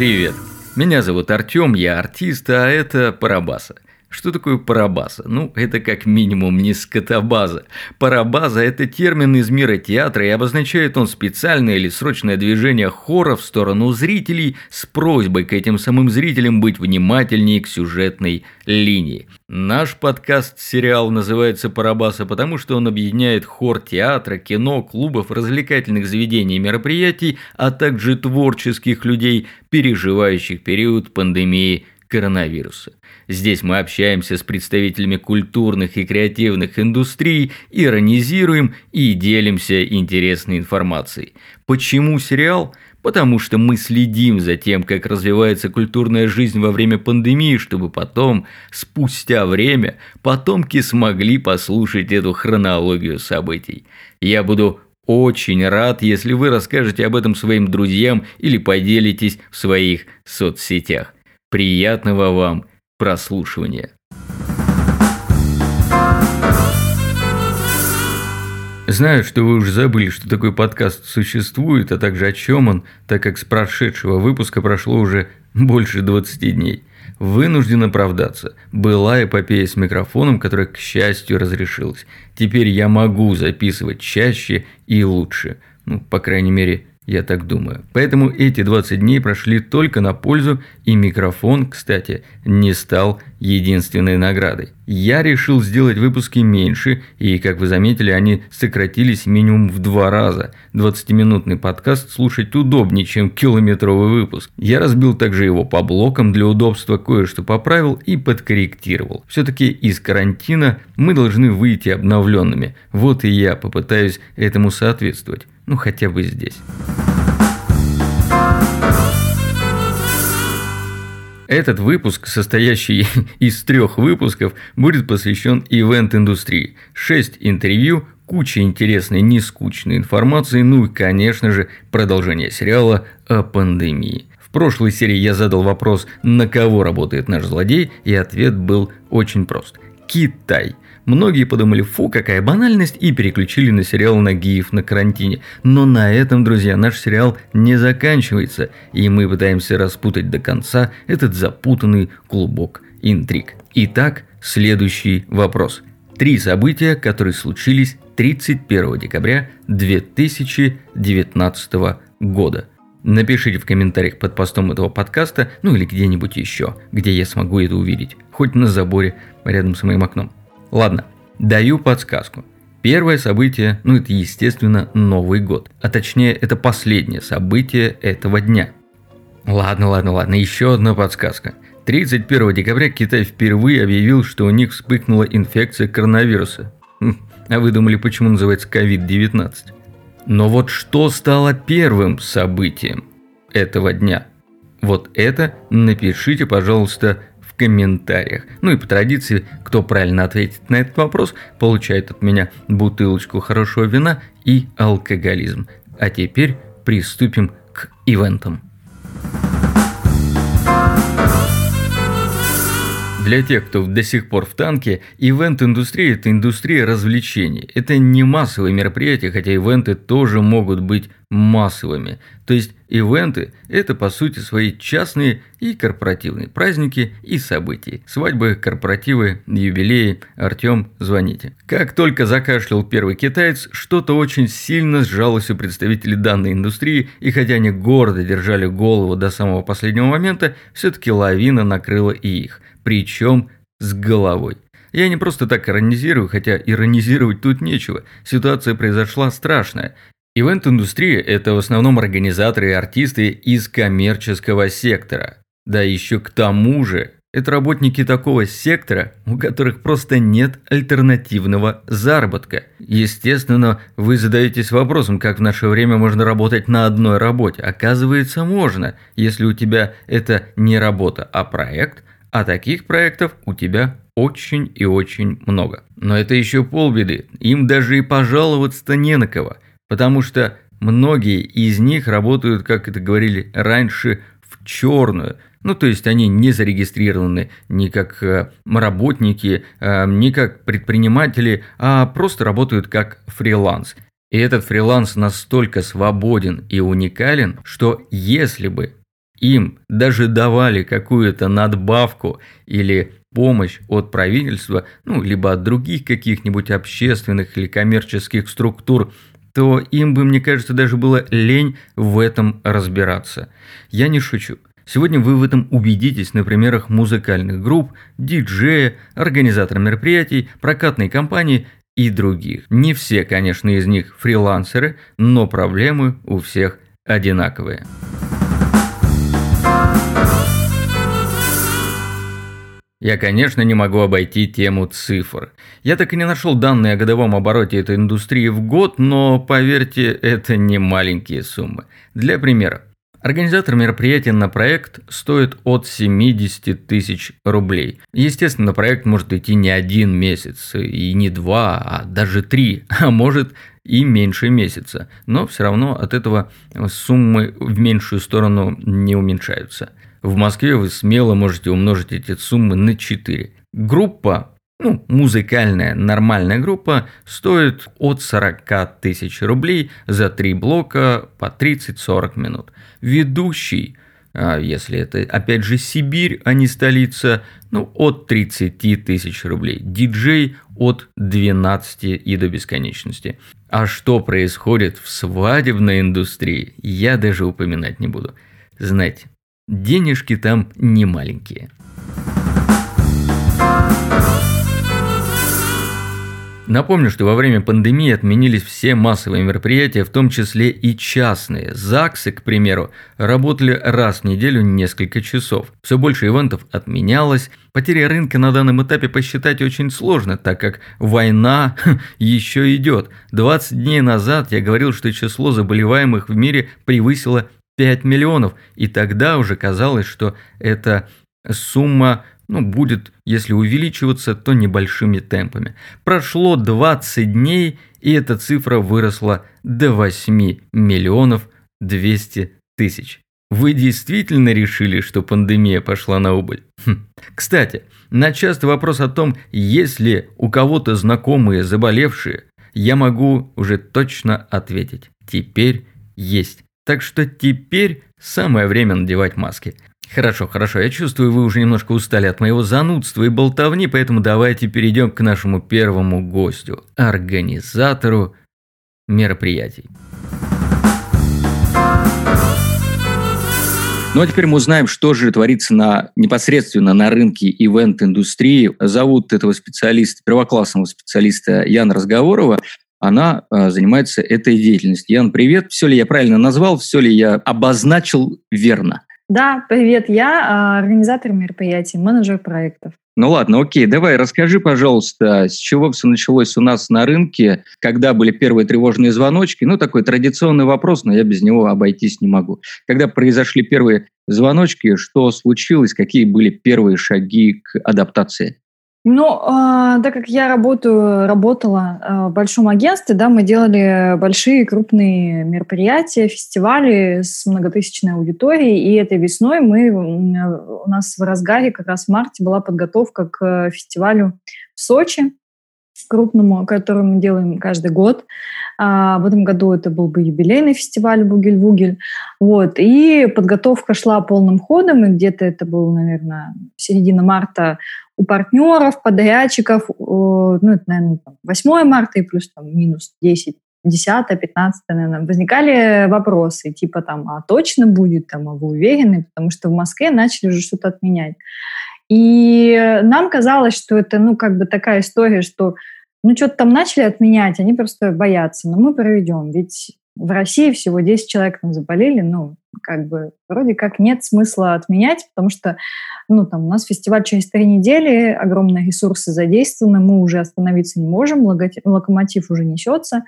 Привет! Меня зовут Артём, я артист, а это Парабаса. Что такое парабаза? Ну, это как минимум не скотобаза. Парабаза – это термин из мира театра, и обозначает он специальное или срочное движение хора в сторону зрителей с просьбой к этим самым зрителям быть внимательнее к сюжетной линии. Наш подкаст-сериал называется «Парабаса», потому что он объединяет хор театра, кино, клубов, развлекательных заведений и мероприятий, а также творческих людей, переживающих период пандемии коронавируса. Здесь мы общаемся с представителями культурных и креативных индустрий, иронизируем и делимся интересной информацией. Почему сериал? Потому что мы следим за тем, как развивается культурная жизнь во время пандемии, чтобы потом, спустя время, потомки смогли послушать эту хронологию событий. Я буду очень рад, если вы расскажете об этом своим друзьям или поделитесь в своих соцсетях. Приятного вам прослушивания. Знаю, что вы уже забыли, что такой подкаст существует, а также о чем он, так как с прошедшего выпуска прошло уже больше 20 дней. Вынужден оправдаться. Была эпопея с микрофоном, которая, к счастью, разрешилась. Теперь я могу записывать чаще и лучше. Ну, по крайней мере, я так думаю. Поэтому эти 20 дней прошли только на пользу, и микрофон, кстати, не стал единственной наградой. Я решил сделать выпуски меньше, и, как вы заметили, они сократились минимум в два раза. 20-минутный подкаст слушать удобнее, чем километровый выпуск. Я разбил также его по блокам для удобства, кое-что поправил и подкорректировал. Все-таки из карантина мы должны выйти обновленными. Вот и я попытаюсь этому соответствовать. Ну, хотя бы здесь. Этот выпуск, состоящий из трех выпусков, будет посвящен ивент-индустрии. Шесть интервью, куча интересной, нескучной информации, ну и, конечно же, продолжение сериала о пандемии. В прошлой серии я задал вопрос, на кого работает наш злодей, и ответ был очень прост. Китай. Многие подумали, фу, какая банальность, и переключили на сериал «Нагиев на карантине». Но на этом, друзья, наш сериал не заканчивается, и мы пытаемся распутать до конца этот запутанный клубок интриг. Итак, следующий вопрос. Три события, которые случились 31 декабря 2019 года. Напишите в комментариях под постом этого подкаста, ну или где-нибудь еще, где я смогу это увидеть. Хоть на заборе рядом с моим окном. Ладно, даю подсказку. Первое событие, ну это естественно Новый год. А точнее это последнее событие этого дня. Ладно, ладно, ладно, еще одна подсказка. 31 декабря Китай впервые объявил, что у них вспыхнула инфекция коронавируса. Хм, а вы думали, почему называется COVID-19? Но вот что стало первым событием этого дня? Вот это напишите, пожалуйста, комментариях. Ну и по традиции, кто правильно ответит на этот вопрос, получает от меня бутылочку хорошего вина и алкоголизм. А теперь приступим к ивентам. Для тех, кто до сих пор в танке, ивент-индустрия – это индустрия развлечений. Это не массовые мероприятия, хотя ивенты тоже могут быть массовыми. То есть ивенты – это по сути свои частные и корпоративные праздники и события. Свадьбы, корпоративы, юбилеи. Артем, звоните. Как только закашлял первый китаец, что-то очень сильно сжалось у представителей данной индустрии, и хотя они гордо держали голову до самого последнего момента, все-таки лавина накрыла и их – причем с головой. Я не просто так иронизирую, хотя иронизировать тут нечего. Ситуация произошла страшная. Ивент-индустрия – это в основном организаторы и артисты из коммерческого сектора. Да еще к тому же, это работники такого сектора, у которых просто нет альтернативного заработка. Естественно, вы задаетесь вопросом, как в наше время можно работать на одной работе. Оказывается, можно, если у тебя это не работа, а проект – а таких проектов у тебя очень и очень много. Но это еще полбеды. Им даже и пожаловаться-то не на кого. Потому что многие из них работают, как это говорили раньше, в черную. Ну, то есть они не зарегистрированы ни как э, работники, э, ни как предприниматели, а просто работают как фриланс. И этот фриланс настолько свободен и уникален, что если бы им даже давали какую-то надбавку или помощь от правительства, ну, либо от других каких-нибудь общественных или коммерческих структур, то им бы, мне кажется, даже было лень в этом разбираться. Я не шучу. Сегодня вы в этом убедитесь на примерах музыкальных групп, диджея, организатора мероприятий, прокатной компании и других. Не все, конечно, из них фрилансеры, но проблемы у всех одинаковые. Я, конечно, не могу обойти тему цифр. Я так и не нашел данные о годовом обороте этой индустрии в год, но, поверьте, это не маленькие суммы. Для примера, Организатор мероприятия на проект стоит от 70 тысяч рублей. Естественно, проект может идти не один месяц, и не два, а даже три, а может и меньше месяца. Но все равно от этого суммы в меньшую сторону не уменьшаются. В Москве вы смело можете умножить эти суммы на 4. Группа ну, музыкальная нормальная группа стоит от 40 тысяч рублей за три блока по 30-40 минут. Ведущий, а если это опять же Сибирь, а не столица, ну, от 30 тысяч рублей. Диджей от 12 и до бесконечности. А что происходит в свадебной индустрии, я даже упоминать не буду. Знаете, денежки там не маленькие. Напомню, что во время пандемии отменились все массовые мероприятия, в том числе и частные. ЗАГСы, к примеру, работали раз в неделю несколько часов. Все больше ивентов отменялось. Потеря рынка на данном этапе посчитать очень сложно, так как война еще идет. 20 дней назад я говорил, что число заболеваемых в мире превысило 5 миллионов, и тогда уже казалось, что эта сумма ну, будет, если увеличиваться, то небольшими темпами. Прошло 20 дней, и эта цифра выросла до 8 миллионов 200 тысяч. Вы действительно решили, что пандемия пошла на убыль? Хм. Кстати, на частый вопрос о том, есть ли у кого-то знакомые заболевшие, я могу уже точно ответить. Теперь есть. Так что теперь самое время надевать маски. Хорошо, хорошо, я чувствую, вы уже немножко устали от моего занудства и болтовни, поэтому давайте перейдем к нашему первому гостю, организатору мероприятий. Ну а теперь мы узнаем, что же творится на, непосредственно на рынке ивент-индустрии. Зовут этого специалиста, первоклассного специалиста Яна Разговорова. Она э, занимается этой деятельностью. Ян, привет. Все ли я правильно назвал, все ли я обозначил верно? Да, привет, я а, организатор мероприятий, менеджер проектов. Ну ладно, окей, давай расскажи, пожалуйста, с чего все началось у нас на рынке, когда были первые тревожные звоночки? Ну, такой традиционный вопрос, но я без него обойтись не могу. Когда произошли первые звоночки, что случилось, какие были первые шаги к адаптации? Ну, э, так как я работаю, работала э, в большом агентстве, да, мы делали большие крупные мероприятия, фестивали с многотысячной аудиторией, и этой весной мы, у нас в разгаре как раз в марте была подготовка к фестивалю в Сочи, крупному, который мы делаем каждый год. А в этом году это был бы юбилейный фестиваль «Бугель-Вугель». Вот. И подготовка шла полным ходом, и где-то это был, наверное, середина марта у партнеров, подрядчиков, ну, это, наверное, 8 марта и плюс там минус 10 10 15 наверное, возникали вопросы, типа там, а точно будет, там, а вы уверены? Потому что в Москве начали уже что-то отменять. И нам казалось, что это, ну, как бы такая история, что, ну, что-то там начали отменять, они просто боятся, но мы проведем. Ведь в России всего 10 человек там заболели, ну, как бы вроде как нет смысла отменять, потому что, ну, там у нас фестиваль через три недели, огромные ресурсы задействованы, мы уже остановиться не можем, локомотив уже несется.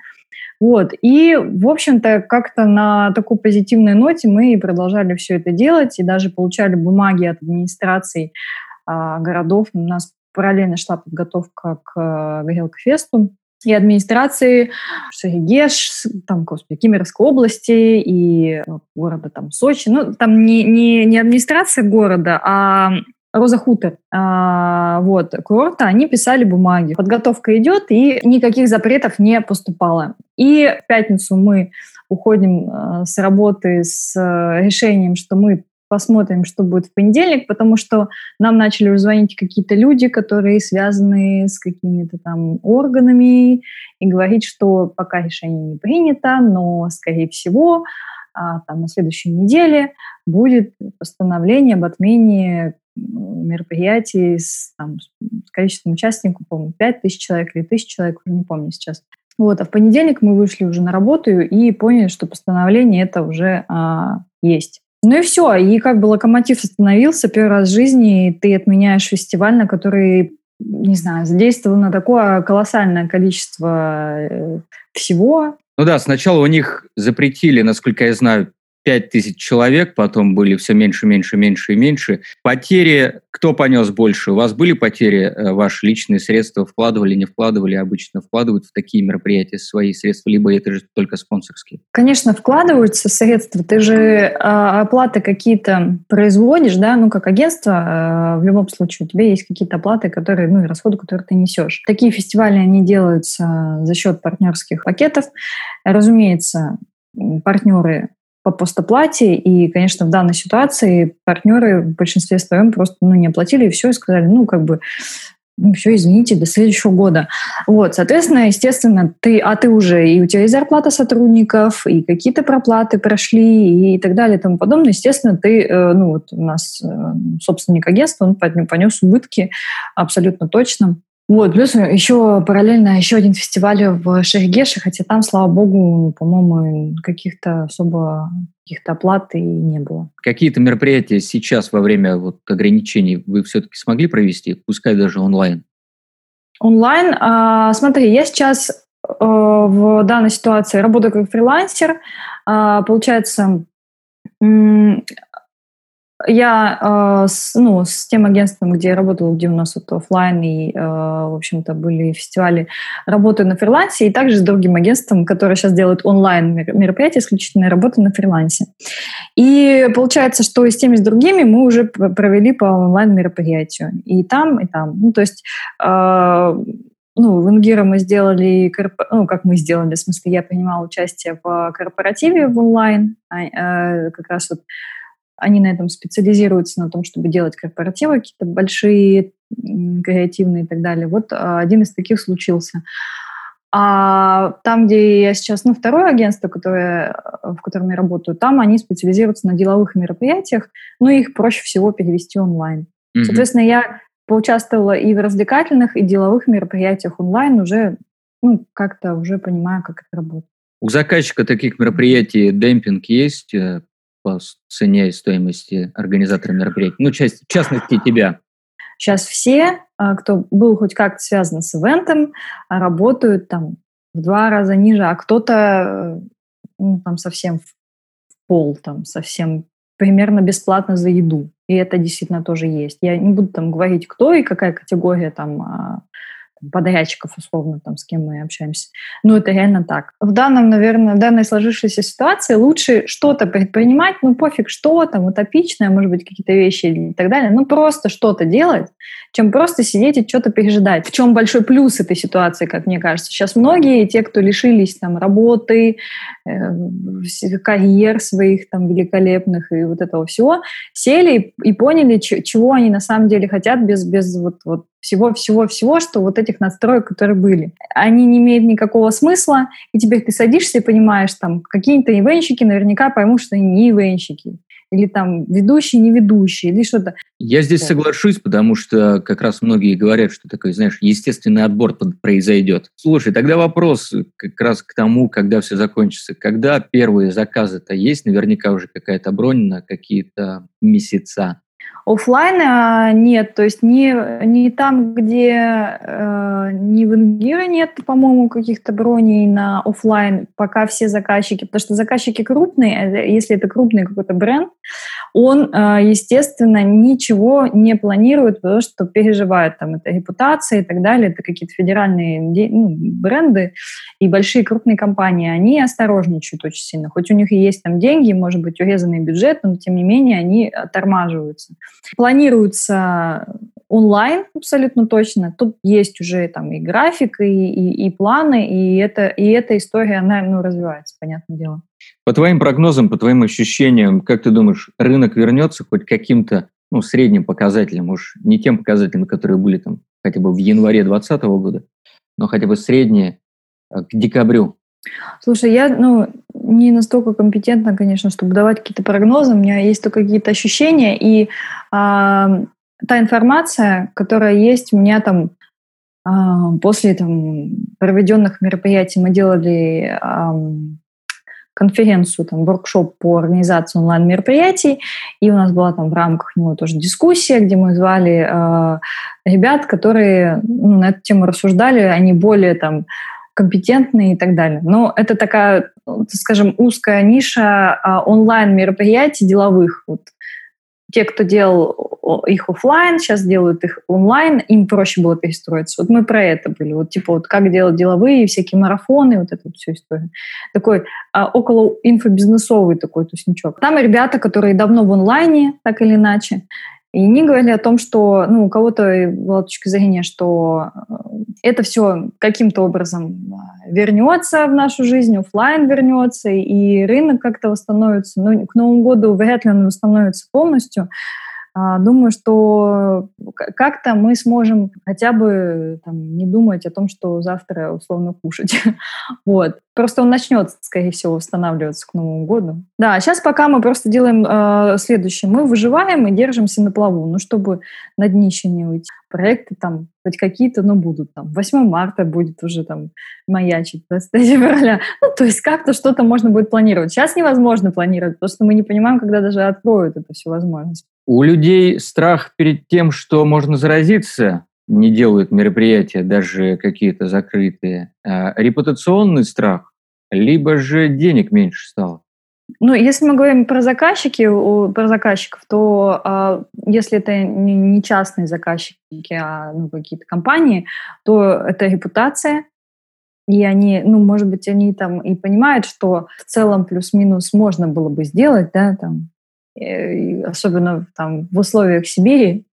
Вот. И, в общем-то, как-то на такой позитивной ноте мы продолжали все это делать, и даже получали бумаги от администраций а, городов. У нас параллельно шла подготовка к а, Горелкфесту и администрации Шерегеш, там, господи, Кемеровской области и э, города там Сочи. Ну, там не, не, не администрация города, а Роза Хутор, а, вот, курорта, они писали бумаги. Подготовка идет, и никаких запретов не поступало. И в пятницу мы уходим э, с работы с э, решением, что мы посмотрим, что будет в понедельник, потому что нам начали звонить какие-то люди, которые связаны с какими-то там органами, и говорить, что пока решение не принято, но, скорее всего, а, там, на следующей неделе будет постановление об отмене мероприятий с, там, с количеством участников, по-моему, 5 тысяч человек или тысяч человек, уже не помню сейчас. Вот, а в понедельник мы вышли уже на работу и поняли, что постановление это уже а, есть. Ну и все, и как бы локомотив остановился первый раз в жизни, и ты отменяешь фестиваль, на который, не знаю, задействовано такое колоссальное количество э, всего. Ну да, сначала у них запретили, насколько я знаю, 5 тысяч человек, потом были все меньше, меньше, меньше и меньше. Потери, кто понес больше? У вас были потери, э, ваши личные средства вкладывали, не вкладывали, обычно вкладывают в такие мероприятия свои средства, либо это же только спонсорские? Конечно, вкладываются средства. Ты же э, оплаты какие-то производишь, да, ну, как агентство, э, в любом случае у тебя есть какие-то оплаты, которые, ну, и расходы, которые ты несешь. Такие фестивали, они делаются за счет партнерских пакетов. Разумеется, партнеры по постоплате, и, конечно, в данной ситуации партнеры в большинстве своем просто ну, не оплатили, и все, и сказали, ну, как бы, ну, все, извините, до следующего года. Вот, соответственно, естественно, ты, а ты уже, и у тебя есть зарплата сотрудников, и какие-то проплаты прошли, и так далее, и тому подобное. Естественно, ты, э, ну, вот у нас э, собственник агентства, он понес убытки абсолютно точно. Вот, плюс еще параллельно еще один фестиваль в Шерегеше, хотя там, слава богу, по-моему, каких-то особо каких-то оплат и не было. Какие-то мероприятия сейчас во время вот ограничений вы все-таки смогли провести, пускай даже онлайн? Онлайн? А, смотри, я сейчас э, в данной ситуации работаю как фрилансер. А, получается, я э, с, ну, с тем агентством, где я работала, где у нас вот офлайн и, э, в общем-то, были фестивали, работаю на фрилансе, и также с другим агентством, которое сейчас делает онлайн мероприятия, исключительно работаю на фрилансе. И получается, что и с теми, и с другими мы уже провели по онлайн-мероприятию. И там, и там. Ну, то есть э, ну, в Ингира мы сделали, ну, как мы сделали, в смысле, я принимала участие в корпоративе в онлайн, а, как раз вот они на этом специализируются, на том, чтобы делать корпоративы какие-то большие, креативные и так далее. Вот а, один из таких случился. А там, где я сейчас, ну, второе агентство, которое, в котором я работаю, там они специализируются на деловых мероприятиях, но их проще всего перевести онлайн. Mm-hmm. Соответственно, я поучаствовала и в развлекательных, и деловых мероприятиях онлайн, уже, ну, как-то уже понимаю, как это работает. У заказчика таких мероприятий демпинг есть? Э, по цене и стоимости организатора мероприятий? Ну, часть, в частности, тебя. Сейчас все, а, кто был хоть как-то связан с ивентом, работают там в два раза ниже, а кто-то ну, там совсем в пол, там совсем примерно бесплатно за еду. И это действительно тоже есть. Я не буду там говорить, кто и какая категория там а, подрядчиков, условно, там, с кем мы общаемся. Ну, это реально так. В данном, наверное, в данной сложившейся ситуации лучше что-то предпринимать, ну, пофиг что, там, утопичное, может быть, какие-то вещи и так далее, ну, просто что-то делать, чем просто сидеть и что-то пережидать. В чем большой плюс этой ситуации, как мне кажется. Сейчас многие, те, кто лишились там работы, э, карьер своих там великолепных и вот этого всего, сели и поняли, чего они на самом деле хотят без, без вот, вот всего-всего-всего, что вот этих настроек, которые были. Они не имеют никакого смысла, и теперь ты садишься и понимаешь, там, какие-то ивенщики наверняка поймут, что они не ивенщики или там ведущий, не ведущий, или что-то. Я здесь соглашусь, потому что как раз многие говорят, что такой, знаешь, естественный отбор произойдет. Слушай, тогда вопрос как раз к тому, когда все закончится. Когда первые заказы-то есть, наверняка уже какая-то бронь на какие-то месяца. Оффлайна нет, то есть не, не там, где э, не в Ингире нет, по-моему, каких-то броней на офлайн, пока все заказчики, потому что заказчики крупные, э, если это крупный какой-то бренд, он, э, естественно, ничего не планирует, потому что переживает там это репутация и так далее, это какие-то федеральные ну, бренды и большие крупные компании, они осторожничают очень сильно, хоть у них и есть там деньги, может быть, урезанный бюджет, но тем не менее они тормаживаются. Планируется онлайн абсолютно точно. Тут есть уже там и график, и, и, и планы, и, это, и эта история, она ну, развивается, понятное дело. По твоим прогнозам, по твоим ощущениям, как ты думаешь, рынок вернется хоть каким-то ну, средним показателем, уж не тем показателям, которые были там хотя бы в январе 2020 года, но хотя бы средние э, к декабрю? Слушай, я ну, не настолько компетентна, конечно, чтобы давать какие-то прогнозы. У меня есть только какие-то ощущения. И а, та информация, которая есть у меня там а, после там, проведенных мероприятий, мы делали а, конференцию, там, воркшоп по организации онлайн-мероприятий, и у нас была там в рамках него тоже дискуссия, где мы звали э, ребят, которые ну, на эту тему рассуждали, они более там компетентные и так далее. Но это такая, скажем, узкая ниша э, онлайн-мероприятий деловых. Вот те, кто делал их офлайн, сейчас делают их онлайн, им проще было перестроиться. Вот мы про это были. Вот типа вот как делать деловые, всякие марафоны, вот эту вот всю историю. Такой а, около инфобизнесовый такой тусничок. Там ребята, которые давно в онлайне, так или иначе, и они говорили о том, что ну, у кого-то была точка зрения, что э, это все каким-то образом э, вернется в нашу жизнь, офлайн вернется, и рынок как-то восстановится. Но к Новому году вряд ли он восстановится полностью. А, думаю, что как-то мы сможем хотя бы там, не думать о том, что завтра условно кушать. вот. Просто он начнет, скорее всего, восстанавливаться к Новому году. Да, сейчас пока мы просто делаем э, следующее. Мы выживаем и держимся на плаву, ну, чтобы на днище не уйти. Проекты там хоть какие-то, но будут там. 8 марта будет уже там маячить, 23 февраля. Ну, то есть как-то что-то можно будет планировать. Сейчас невозможно планировать, потому что мы не понимаем, когда даже откроют эту всю возможность. У людей страх перед тем, что можно заразиться, не делают мероприятия, даже какие-то закрытые. А репутационный страх, либо же денег меньше стало. Ну, если мы говорим про заказчики, про заказчиков, то э, если это не частные заказчики, а ну, какие-то компании, то это репутация, и они, ну, может быть, они там и понимают, что в целом плюс-минус можно было бы сделать, да, там, особенно там в условиях Сибири,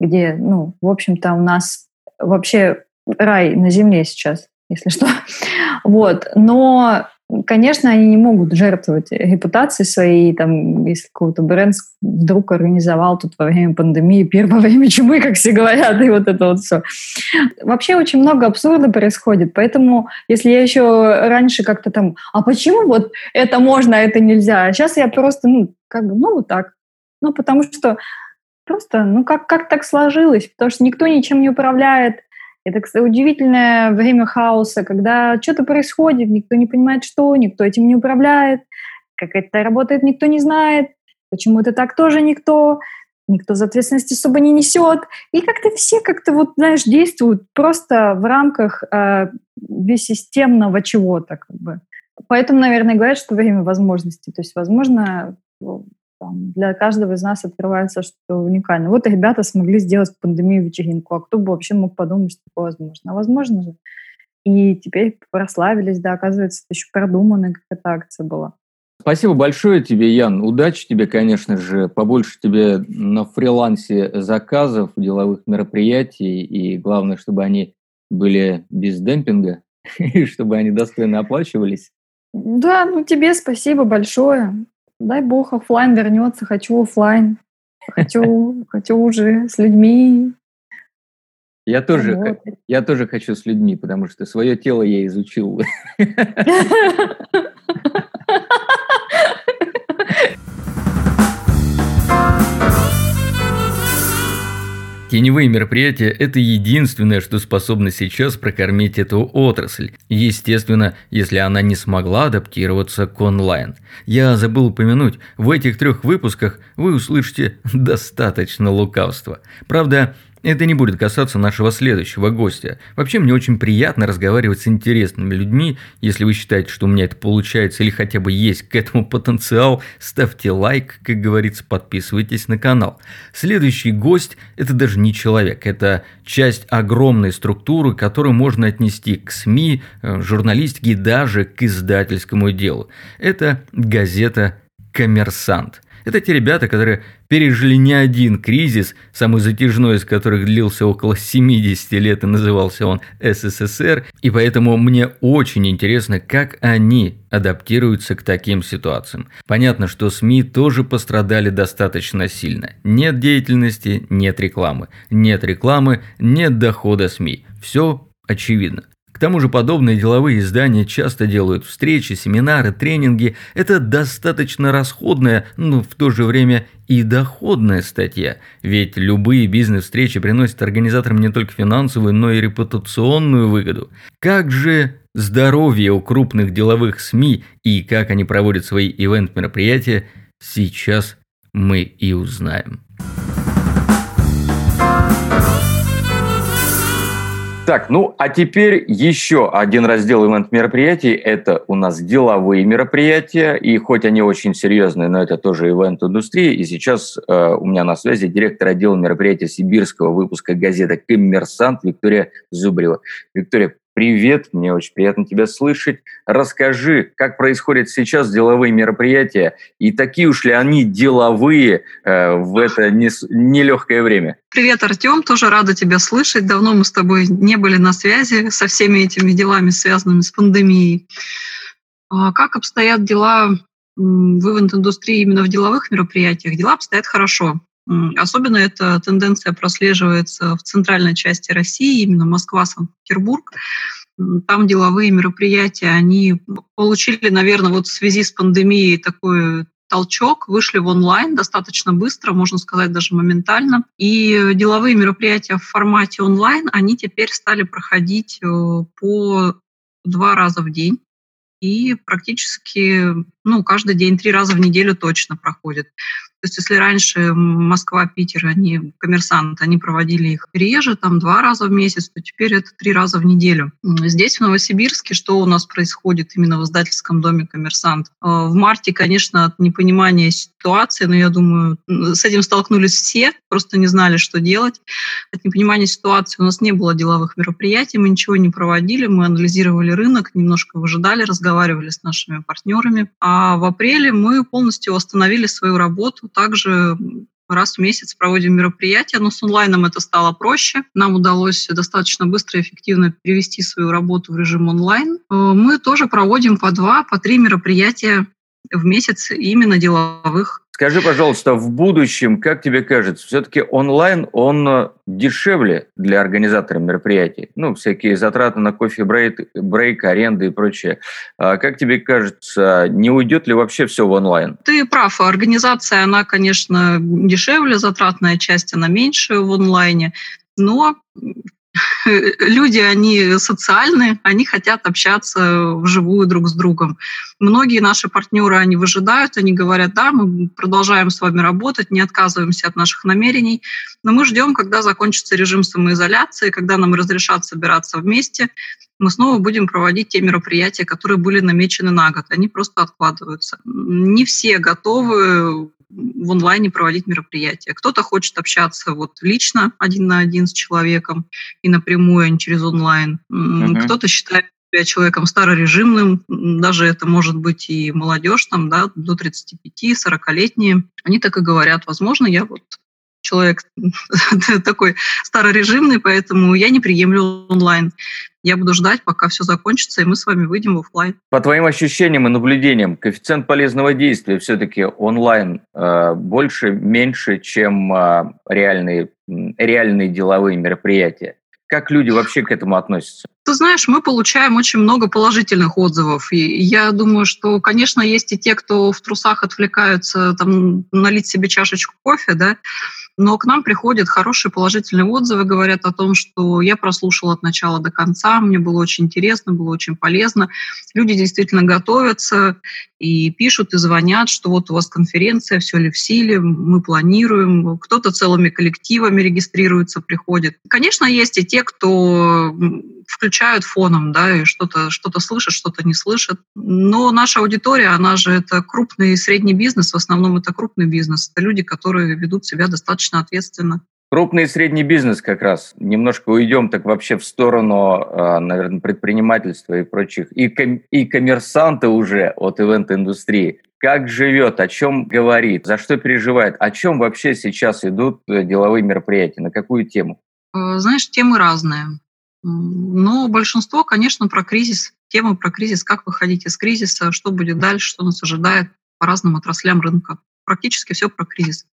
где, ну, в общем-то, у нас вообще рай на земле сейчас, если что. Вот. Но, конечно, они не могут жертвовать репутацией своей, там, если какой-то бренд вдруг организовал тут во время пандемии, первое время чумы, как все говорят, и вот это вот все. Вообще очень много абсурда происходит, поэтому если я еще раньше как-то там, а почему вот это можно, а это нельзя, а сейчас я просто, ну, как бы, ну, вот так. Ну, потому что просто, ну, как, как так сложилось? Потому что никто ничем не управляет. Это, кстати, удивительное время хаоса, когда что-то происходит, никто не понимает, что, никто этим не управляет, как это работает, никто не знает, почему это так тоже никто, никто за ответственность особо не несет. И как-то все как-то вот, знаешь, действуют просто в рамках э, бессистемного чего-то, как бы. Поэтому, наверное, говорят, что время возможностей. То есть, возможно, там, для каждого из нас открывается что уникально. Вот ребята смогли сделать пандемию вечеринку, а кто бы вообще мог подумать, что такое возможно? А возможно же. И теперь прославились, да, оказывается, это еще продуманная какая-то акция была. Спасибо большое тебе, Ян. Удачи тебе, конечно же, побольше тебе на фрилансе заказов, деловых мероприятий, и главное, чтобы они были без демпинга, и чтобы они достойно оплачивались. Да, ну тебе спасибо большое. Дай бог, офлайн вернется, хочу офлайн. Хочу, хочу уже с людьми. Я тоже, я тоже хочу с людьми, потому что свое тело я изучил. Теневые мероприятия – это единственное, что способно сейчас прокормить эту отрасль. Естественно, если она не смогла адаптироваться к онлайн. Я забыл упомянуть, в этих трех выпусках вы услышите достаточно лукавства. Правда, это не будет касаться нашего следующего гостя. Вообще, мне очень приятно разговаривать с интересными людьми. Если вы считаете, что у меня это получается или хотя бы есть к этому потенциал, ставьте лайк, как говорится, подписывайтесь на канал. Следующий гость – это даже не человек, это часть огромной структуры, которую можно отнести к СМИ, э, журналистике и даже к издательскому делу. Это газета «Коммерсант». Это те ребята, которые пережили не один кризис, самый затяжной из которых длился около 70 лет и назывался он СССР, и поэтому мне очень интересно, как они адаптируются к таким ситуациям. Понятно, что СМИ тоже пострадали достаточно сильно. Нет деятельности – нет рекламы. Нет рекламы – нет дохода СМИ. Все очевидно. К тому же подобные деловые издания часто делают встречи, семинары, тренинги. Это достаточно расходная, но в то же время и доходная статья. Ведь любые бизнес-встречи приносят организаторам не только финансовую, но и репутационную выгоду. Как же здоровье у крупных деловых СМИ и как они проводят свои ивент-мероприятия, сейчас мы и узнаем. Так, ну а теперь еще один раздел ивент-мероприятий. Это у нас деловые мероприятия. И хоть они очень серьезные, но это тоже ивент-индустрия. И сейчас э, у меня на связи директор отдела мероприятий сибирского выпуска газеты «Коммерсант» Виктория Зубрева. Виктория, Привет, мне очень приятно тебя слышать. Расскажи, как происходят сейчас деловые мероприятия и такие уж ли они деловые э, в это нелегкое время? Привет, Артем, тоже рада тебя слышать. Давно мы с тобой не были на связи со всеми этими делами, связанными с пандемией. А как обстоят дела в ивент-индустрии именно в деловых мероприятиях? Дела обстоят хорошо. Особенно эта тенденция прослеживается в центральной части России, именно Москва, Санкт-Петербург. Там деловые мероприятия, они получили, наверное, вот в связи с пандемией такой толчок, вышли в онлайн достаточно быстро, можно сказать, даже моментально. И деловые мероприятия в формате онлайн, они теперь стали проходить э, по два раза в день и практически ну, каждый день, три раза в неделю точно проходит. То есть если раньше Москва, Питер, они, коммерсанты, они проводили их реже, там два раза в месяц, то теперь это три раза в неделю. Здесь, в Новосибирске, что у нас происходит именно в издательском доме «Коммерсант»? А, в марте, конечно, от непонимания ситуации, но я думаю, с этим столкнулись все, просто не знали, что делать. От непонимания ситуации у нас не было деловых мероприятий, мы ничего не проводили, мы анализировали рынок, немножко выжидали, разговаривали с нашими партнерами. А в апреле мы полностью восстановили свою работу, также раз в месяц проводим мероприятия, но с онлайном это стало проще. Нам удалось достаточно быстро и эффективно перевести свою работу в режим онлайн. Э, мы тоже проводим по два, по три мероприятия в месяц именно деловых. Скажи, пожалуйста, в будущем, как тебе кажется, все-таки онлайн, он э, дешевле для организатора мероприятий? Ну, всякие затраты на кофе, брейк, брейк аренды и прочее. А как тебе кажется, не уйдет ли вообще все в онлайн? Ты прав, организация, она, конечно, дешевле, затратная часть, она меньше в онлайне, но люди, они социальные, они хотят общаться вживую друг с другом. Многие наши партнеры, они выжидают, они говорят, да, мы продолжаем с вами работать, не отказываемся от наших намерений, но мы ждем, когда закончится режим самоизоляции, когда нам разрешат собираться вместе, мы снова будем проводить те мероприятия, которые были намечены на год. Они просто откладываются. Не все готовы в онлайне проводить мероприятия. Кто-то хочет общаться вот лично один на один с человеком и напрямую, а не через онлайн. Uh-huh. Кто-то считает себя человеком старорежимным, даже это может быть и молодежь, там, да, до 35-40-летние. Они так и говорят, возможно, я вот человек такой старорежимный, поэтому я не приемлю онлайн. Я буду ждать, пока все закончится, и мы с вами выйдем в офлайн. По твоим ощущениям и наблюдениям, коэффициент полезного действия все-таки онлайн э, больше, меньше, чем э, реальные, реальные деловые мероприятия? Как люди вообще к этому относятся? Ты знаешь, мы получаем очень много положительных отзывов. И я думаю, что, конечно, есть и те, кто в трусах отвлекаются там, налить себе чашечку кофе, да, но к нам приходят хорошие положительные отзывы, говорят о том, что я прослушала от начала до конца, мне было очень интересно, было очень полезно. Люди действительно готовятся и пишут, и звонят, что вот у вас конференция, все ли в силе, мы планируем. Кто-то целыми коллективами регистрируется, приходит. Конечно, есть и те, кто включают фоном, да, и что-то что слышат, что-то не слышат. Но наша аудитория, она же это крупный и средний бизнес, в основном это крупный бизнес. Это люди, которые ведут себя достаточно ответственно. Крупный и средний бизнес как раз. Немножко уйдем так вообще в сторону, а, наверное, предпринимательства и прочих. И, ком- и коммерсанты уже от ивент-индустрии. как живет, о чем говорит, за что переживает, о чем вообще сейчас идут э, деловые мероприятия, на какую тему? Э, знаешь, темы разные. Но большинство, конечно, про кризис. Тема про кризис, как выходить из кризиса, что будет дальше, что нас ожидает по разным отраслям рынка. Практически все про кризис.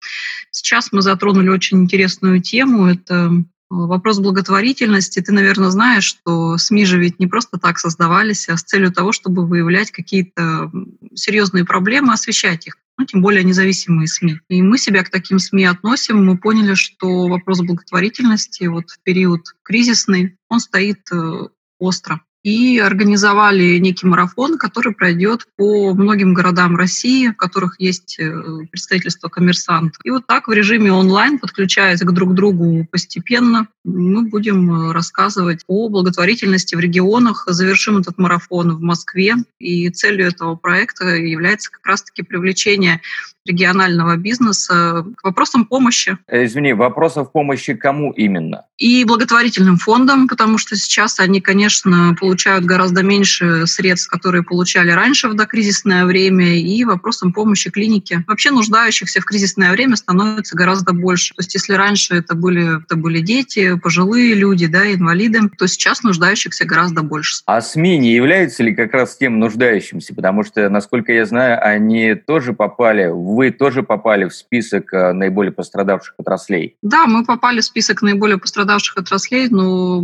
Сейчас мы затронули очень интересную тему. Это Вопрос благотворительности. Ты, наверное, знаешь, что СМИ же ведь не просто так создавались, а с целью того, чтобы выявлять какие-то серьезные проблемы, освещать их. Ну, тем более независимые СМИ. И мы себя к таким СМИ относим. Мы поняли, что вопрос благотворительности вот в период кризисный, он стоит э, остро и организовали некий марафон, который пройдет по многим городам России, в которых есть э, представительство коммерсантов. И вот так в режиме онлайн, подключаясь к друг другу постепенно, мы будем э, рассказывать о благотворительности в регионах. Завершим этот марафон в Москве. И целью этого проекта является как раз-таки привлечение регионального бизнеса к вопросам помощи. Э, извини, вопросов помощи кому именно? И благотворительным фондам, потому что сейчас они, конечно, получают гораздо меньше средств, которые получали раньше в докризисное время, и вопросам помощи клинике. Вообще нуждающихся в кризисное время становится гораздо больше. То есть если раньше это были, это были дети, пожилые люди, да, инвалиды, то сейчас нуждающихся гораздо больше. А СМИ не являются ли как раз тем нуждающимся? Потому что, насколько я знаю, они тоже попали вы тоже попали в список э, наиболее пострадавших отраслей. Да, мы попали в список наиболее пострадавших отраслей, но,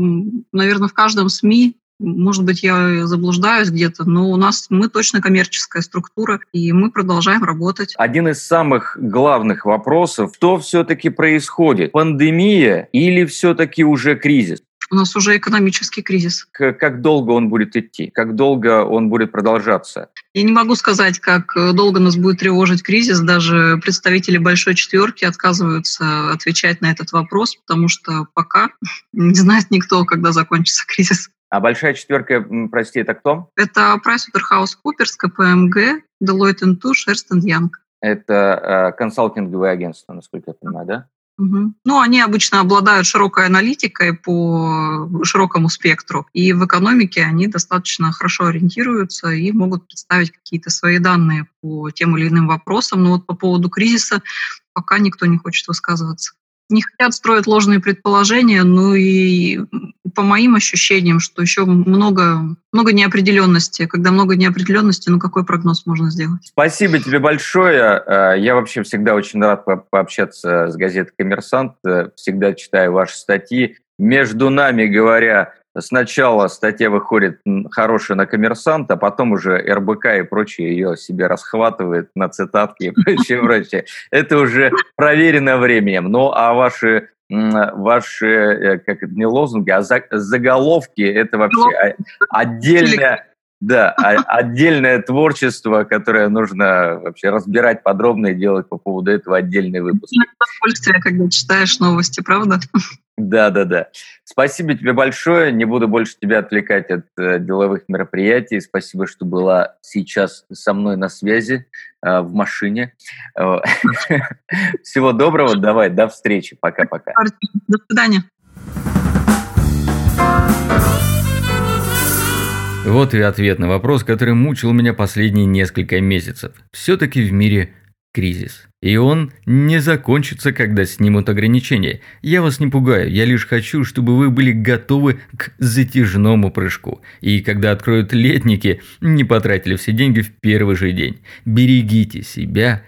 наверное, в каждом СМИ может быть, я заблуждаюсь где-то, но у нас мы точно коммерческая структура, и мы продолжаем работать. Один из самых главных вопросов, что все-таки происходит? Пандемия или все-таки уже кризис? У нас уже экономический кризис. Как долго он будет идти? Как долго он будет продолжаться? Я не могу сказать, как долго нас будет тревожить кризис. Даже представители Большой Четверки отказываются отвечать на этот вопрос, потому что пока не знает никто, когда закончится кризис. А большая четверка, прости, это кто? Это PricewaterhouseCoopers, КПМГ, Deloitte Touche, Ernst Young. Это э, консалтинговые агентства, насколько я понимаю, да? Угу. Ну, они обычно обладают широкой аналитикой по широкому спектру, и в экономике они достаточно хорошо ориентируются и могут представить какие-то свои данные по тем или иным вопросам. Но вот по поводу кризиса пока никто не хочет высказываться не хотят строить ложные предположения, ну и по моим ощущениям, что еще много, много неопределенности. Когда много неопределенности, ну какой прогноз можно сделать? Спасибо тебе большое. Э, я вообще всегда очень рад пообщаться с газетой «Коммерсант». Э, всегда читаю ваши статьи. Между нами говоря, сначала статья выходит хорошая на коммерсант, а потом уже РБК и прочее ее себе расхватывает на цитатки и прочее, прочее. Это уже проверено временем. Ну, а ваши ваши, э, как это не лозунги, а заголовки, это вообще отдельная, да, отдельное творчество, которое нужно вообще разбирать подробно и делать по поводу этого отдельный выпуск. Удовольствие, когда читаешь новости, правда? Да, да, да. Спасибо тебе большое. Не буду больше тебя отвлекать от э, деловых мероприятий. Спасибо, что была сейчас со мной на связи э, в машине. Э, всего доброго. Давай, до встречи. Пока-пока. До свидания. Вот и ответ на вопрос, который мучил меня последние несколько месяцев. Все-таки в мире кризис. И он не закончится, когда снимут ограничения. Я вас не пугаю, я лишь хочу, чтобы вы были готовы к затяжному прыжку. И когда откроют летники, не потратили все деньги в первый же день. Берегите себя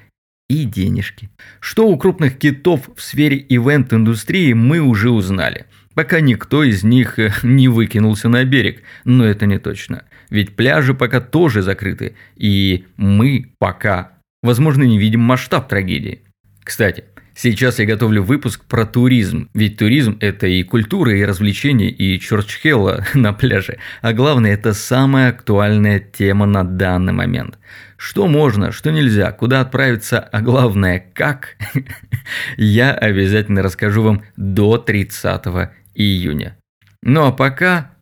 и денежки. Что у крупных китов в сфере ивент-индустрии мы уже узнали. Пока никто из них э, не выкинулся на берег, но это не точно. Ведь пляжи пока тоже закрыты, и мы пока возможно, не видим масштаб трагедии. Кстати, сейчас я готовлю выпуск про туризм, ведь туризм – это и культура, и развлечения, и чурчхелла на пляже, а главное – это самая актуальная тема на данный момент. Что можно, что нельзя, куда отправиться, а главное – как, я обязательно расскажу вам до 30 июня. Ну а пока,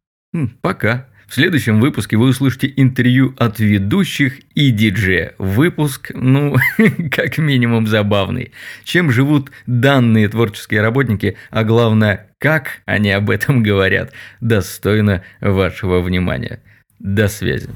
пока. В следующем выпуске вы услышите интервью от ведущих и диджея. Выпуск, ну, как минимум забавный. Чем живут данные творческие работники, а главное, как они об этом говорят, достойно вашего внимания. До связи.